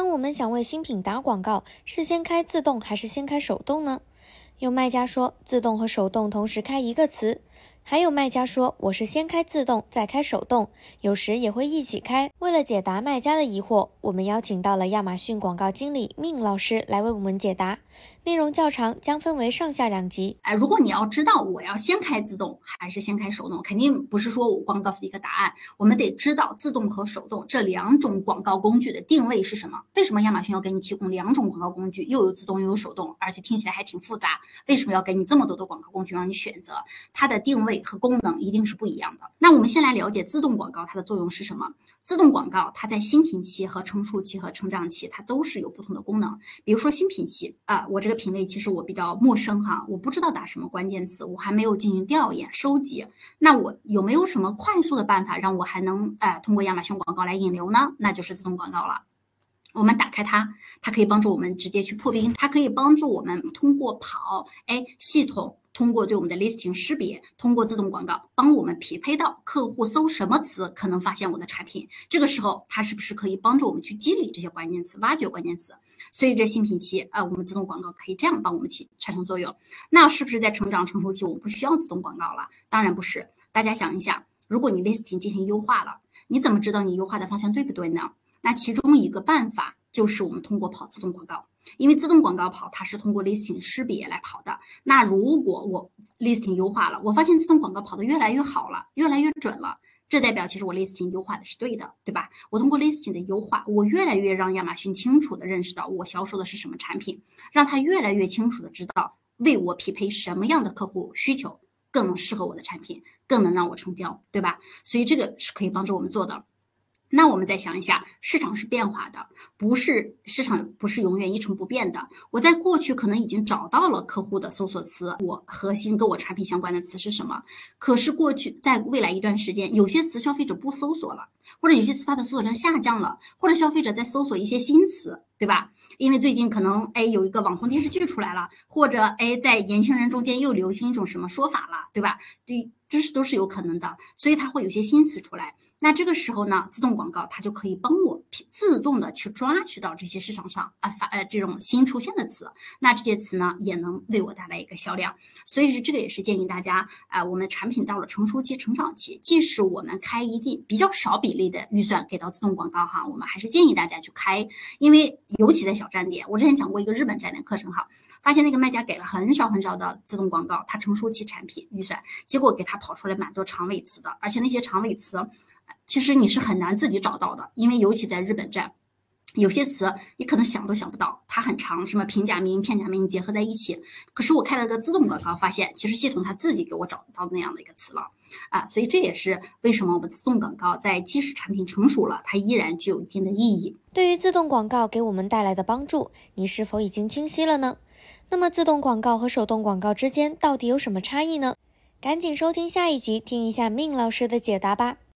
当我们想为新品打广告，是先开自动还是先开手动呢？有卖家说自动和手动同时开一个词。还有卖家说我是先开自动再开手动，有时也会一起开。为了解答卖家的疑惑，我们邀请到了亚马逊广告经理命老师来为我们解答。内容较长，将分为上下两集。哎，如果你要知道我要先开自动还是先开手动，肯定不是说我光告诉你一个答案。我们得知道自动和手动这两种广告工具的定位是什么。为什么亚马逊要给你提供两种广告工具，又有自动又有手动，而且听起来还挺复杂？为什么要给你这么多的广告工具让你选择？它的定位和功能一定是不一样的。那我们先来了解自动广告它的作用是什么？自动广告它在新品期和成熟期和成长期它都是有不同的功能。比如说新品期啊，我这个品类其实我比较陌生哈，我不知道打什么关键词，我还没有进行调研收集。那我有没有什么快速的办法让我还能哎通过亚马逊广告来引流呢？那就是自动广告了。我们打开它，它可以帮助我们直接去破冰，它可以帮助我们通过跑哎系统。通过对我们的 listing 识别，通过自动广告帮我们匹配到客户搜什么词可能发现我的产品，这个时候它是不是可以帮助我们去积累这些关键词，挖掘关键词？所以这新品期啊，我们自动广告可以这样帮我们起产生作用。那是不是在成长成熟期我们不需要自动广告了？当然不是。大家想一下，如果你 listing 进行优化了，你怎么知道你优化的方向对不对呢？那其中一个办法就是我们通过跑自动广告。因为自动广告跑，它是通过 listing 识别来跑的。那如果我 listing 优化了，我发现自动广告跑得越来越好了，越来越准了，这代表其实我 listing 优化的是对的，对吧？我通过 listing 的优化，我越来越让亚马逊清楚的认识到我销售的是什么产品，让他越来越清楚的知道为我匹配什么样的客户需求更能适合我的产品，更能让我成交，对吧？所以这个是可以帮助我们做的。那我们再想一下，市场是变化的，不是市场不是永远一成不变的。我在过去可能已经找到了客户的搜索词，我核心跟我产品相关的词是什么？可是过去在未来一段时间，有些词消费者不搜索了，或者有些词它的搜索量下降了，或者消费者在搜索一些新词，对吧？因为最近可能哎有一个网红电视剧出来了，或者哎在年轻人中间又流行一种什么说法了，对吧？对，这是都是有可能的，所以它会有些新词出来。那这个时候呢，自动广告它就可以帮我自动的去抓取到这些市场上啊发呃这种新出现的词，那这些词呢也能为我带来一个销量。所以是这个也是建议大家啊，我们产品到了成熟期、成长期，即使我们开一定比较少比例的预算给到自动广告哈，我们还是建议大家去开，因为尤其在小站点，我之前讲过一个日本站点课程哈，发现那个卖家给了很少很少的自动广告，他成熟期产品预算，结果给他跑出来蛮多长尾词的，而且那些长尾词。其实你是很难自己找到的，因为尤其在日本站，有些词你可能想都想不到，它很长，什么平假名、片假名结合在一起。可是我开了个自动广告，发现其实系统它自己给我找到那样的一个词了啊，所以这也是为什么我们自动广告在即使产品成熟了，它依然具有一定的意义。对于自动广告给我们带来的帮助，你是否已经清晰了呢？那么自动广告和手动广告之间到底有什么差异呢？赶紧收听下一集，听一下命老师的解答吧。